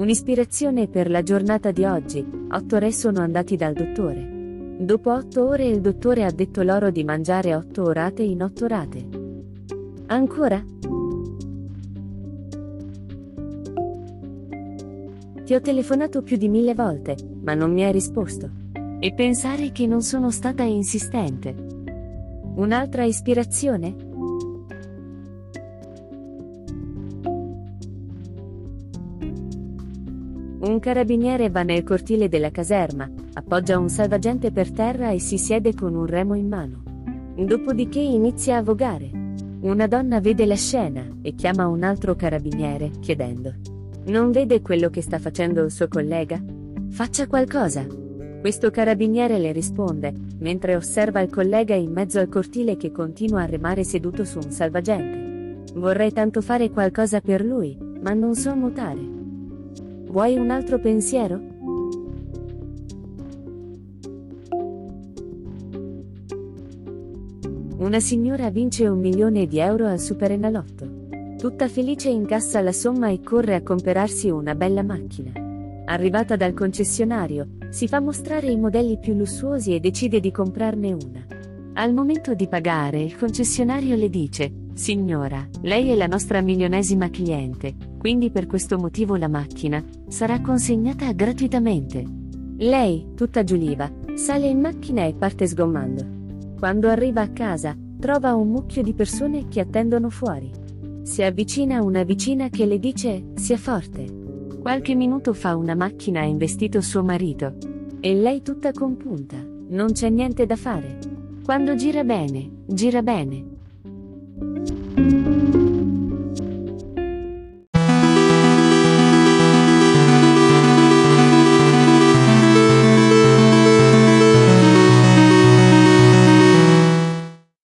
Un'ispirazione per la giornata di oggi. Otto re sono andati dal dottore. Dopo otto ore il dottore ha detto loro di mangiare otto orate in otto rate. Ancora? Ti ho telefonato più di mille volte, ma non mi hai risposto. E pensare che non sono stata insistente. Un'altra ispirazione? Un carabiniere va nel cortile della caserma, appoggia un salvagente per terra e si siede con un remo in mano. Dopodiché inizia a vogare. Una donna vede la scena e chiama un altro carabiniere, chiedendo: Non vede quello che sta facendo il suo collega? Faccia qualcosa. Questo carabiniere le risponde, mentre osserva il collega in mezzo al cortile che continua a remare seduto su un salvagente. Vorrei tanto fare qualcosa per lui, ma non so nuotare. Vuoi un altro pensiero? Una signora vince un milione di euro al Superenalotto. Tutta felice incassa la somma e corre a comprarsi una bella macchina. Arrivata dal concessionario, si fa mostrare i modelli più lussuosi e decide di comprarne una. Al momento di pagare, il concessionario le dice, Signora, lei è la nostra milionesima cliente, quindi per questo motivo la macchina sarà consegnata gratuitamente. Lei, tutta giuliva, sale in macchina e parte sgommando. Quando arriva a casa, trova un mucchio di persone che attendono fuori. Si avvicina una vicina che le dice sia forte. Qualche minuto fa una macchina ha investito suo marito. E lei tutta compunta, non c'è niente da fare. Quando gira bene, gira bene. Música